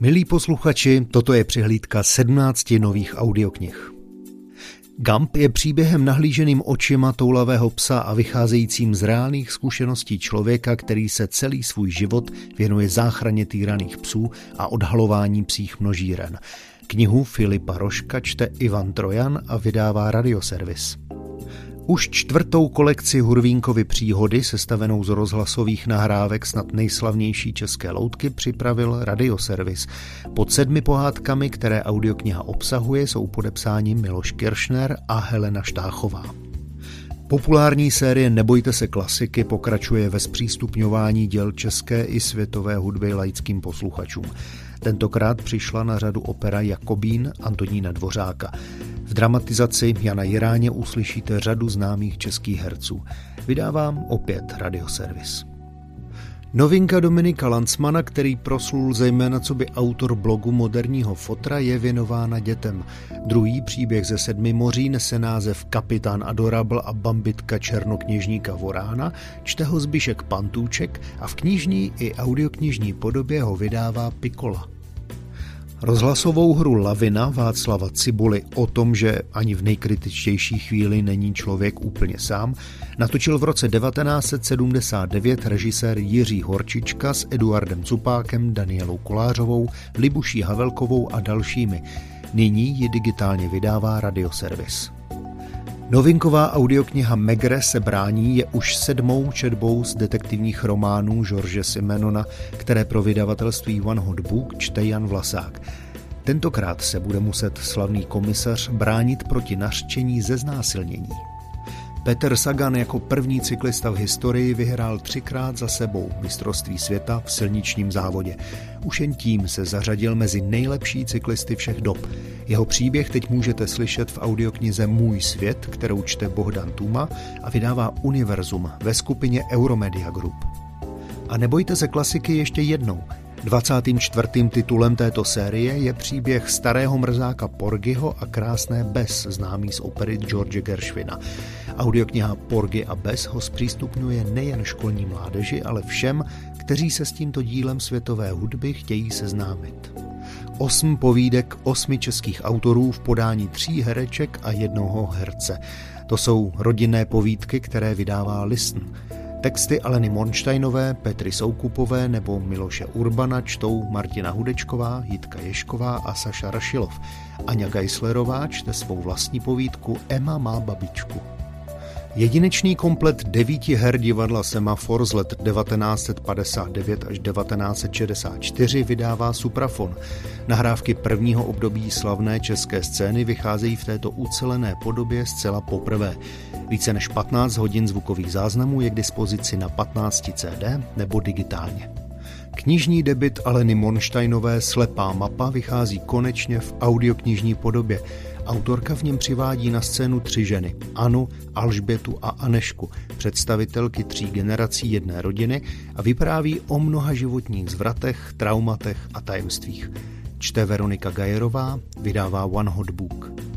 Milí posluchači, toto je přihlídka 17 nových audioknih. Gump je příběhem nahlíženým očima toulavého psa a vycházejícím z reálných zkušeností člověka, který se celý svůj život věnuje záchraně týraných psů a odhalování psích množíren. Knihu Filipa Roška čte Ivan Trojan a vydává radioservis. Už čtvrtou kolekci Hurvínkovy příhody, sestavenou z rozhlasových nahrávek snad nejslavnější české loutky, připravil radioservis. Pod sedmi pohádkami, které audiokniha obsahuje, jsou podepsáni Miloš Kiršner a Helena Štáchová. Populární série Nebojte se klasiky pokračuje ve zpřístupňování děl české i světové hudby laickým posluchačům. Tentokrát přišla na řadu opera Jakobín Antonína Dvořáka. V dramatizaci Jana Jiráně uslyšíte řadu známých českých herců. Vydávám opět radioservis. Novinka Dominika Lancmana, který proslul zejména co by autor blogu moderního fotra, je věnována dětem. Druhý příběh ze sedmi moří nese název Kapitán Adorable a bambitka černokněžníka Vorána, čte ho Zbyšek Pantůček a v knižní i audioknižní podobě ho vydává Pikola. Rozhlasovou hru Lavina Václava Cibuly o tom, že ani v nejkritičtější chvíli není člověk úplně sám, natočil v roce 1979 režisér Jiří Horčička s Eduardem Cupákem, Danielou Kolářovou, Libuší Havelkovou a dalšími. Nyní ji digitálně vydává radioservis. Novinková audiokniha Megre se brání je už sedmou četbou z detektivních románů George Simenona, které pro vydavatelství One Hot Book čte Jan Vlasák. Tentokrát se bude muset slavný komisař bránit proti nařčení ze znásilnění. Peter Sagan jako první cyklista v historii vyhrál třikrát za sebou mistrovství světa v silničním závodě. Už jen tím se zařadil mezi nejlepší cyklisty všech dob. Jeho příběh teď můžete slyšet v audioknize Můj svět, kterou čte Bohdan Tuma a vydává Univerzum ve skupině Euromedia Group. A nebojte se klasiky ještě jednou – 24. titulem této série je příběh starého mrzáka Porgyho a krásné Bes, známý z opery George Gershwina. Audiokniha Porgy a Bes ho zpřístupňuje nejen školní mládeži, ale všem, kteří se s tímto dílem světové hudby chtějí seznámit. Osm povídek osmi českých autorů v podání tří hereček a jednoho herce. To jsou rodinné povídky, které vydává Listen. Texty Aleny Monštajnové, Petry Soukupové nebo Miloše Urbana čtou Martina Hudečková, Jitka Ješková a Saša Rašilov. Aňa Geislerová čte svou vlastní povídku Emma má babičku. Jedinečný komplet devíti her divadla Semafor z let 1959 až 1964 vydává Suprafon. Nahrávky prvního období slavné české scény vycházejí v této ucelené podobě zcela poprvé. Více než 15 hodin zvukových záznamů je k dispozici na 15 CD nebo digitálně. Knižní debit Aleny Monštajnové Slepá mapa vychází konečně v audioknižní podobě. Autorka v něm přivádí na scénu tři ženy, Anu, Alžbětu a Anešku, představitelky tří generací jedné rodiny a vypráví o mnoha životních zvratech, traumatech a tajemstvích. Čte Veronika Gajerová, vydává One Hot Book.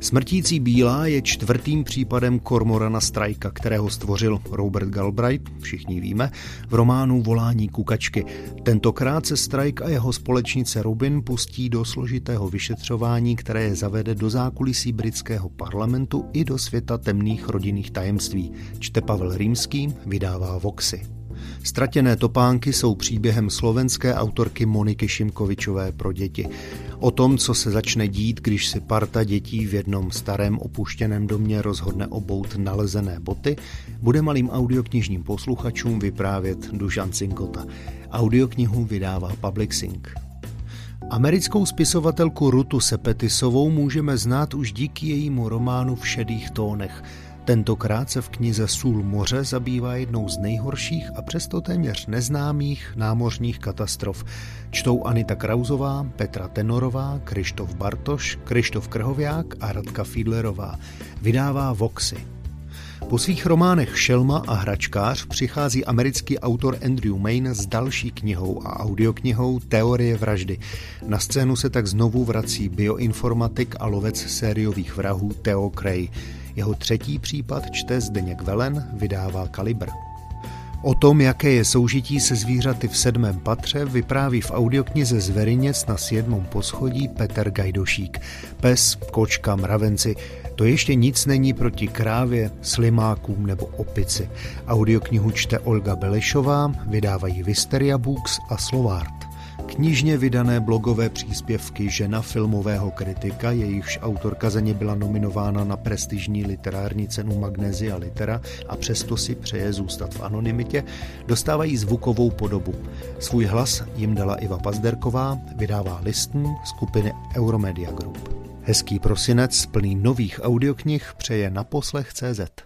Smrtící bílá je čtvrtým případem Kormorana Strajka, kterého stvořil Robert Galbraith, všichni víme, v románu Volání kukačky. Tentokrát se Strike a jeho společnice Robin pustí do složitého vyšetřování, které je zavede do zákulisí britského parlamentu i do světa temných rodinných tajemství. Čte Pavel Rýmský, vydává Voxy. Ztratěné topánky jsou příběhem slovenské autorky Moniky Šimkovičové pro děti. O tom, co se začne dít, když si parta dětí v jednom starém opuštěném domě rozhodne obout nalezené boty, bude malým audioknižním posluchačům vyprávět Dušan Cinkota. Audioknihu vydává Public Sync. Americkou spisovatelku Rutu Sepetisovou můžeme znát už díky jejímu románu V šedých tónech – Tentokrát se v knize Sůl moře zabývá jednou z nejhorších a přesto téměř neznámých námořních katastrof. Čtou Anita Krauzová, Petra Tenorová, Krištof Bartoš, Krištof Krhoviák a Radka Fiedlerová. Vydává Voxy. Po svých románech Šelma a Hračkář přichází americký autor Andrew Main s další knihou a audioknihou Teorie vraždy. Na scénu se tak znovu vrací bioinformatik a lovec sériových vrahů Theo Cray. Jeho třetí případ čte Zdeněk Velen, vydává Kalibr. O tom, jaké je soužití se zvířaty v sedmém patře, vypráví v audioknize Zveriněc na sjedmom poschodí Petr Gajdošík. Pes, kočka, mravenci, to ještě nic není proti krávě, slimákům nebo opici. Audioknihu čte Olga Belešová, vydávají Visteria Books a Slovart. Knižně vydané blogové příspěvky žena filmového kritika, jejichž autorka za ně byla nominována na prestižní literární cenu Magnesia Litera a přesto si přeje zůstat v anonymitě, dostávají zvukovou podobu. Svůj hlas jim dala Iva Pazderková, vydává listn skupiny Euromedia Group. Hezký prosinec plný nových audioknih přeje na poslech CZ.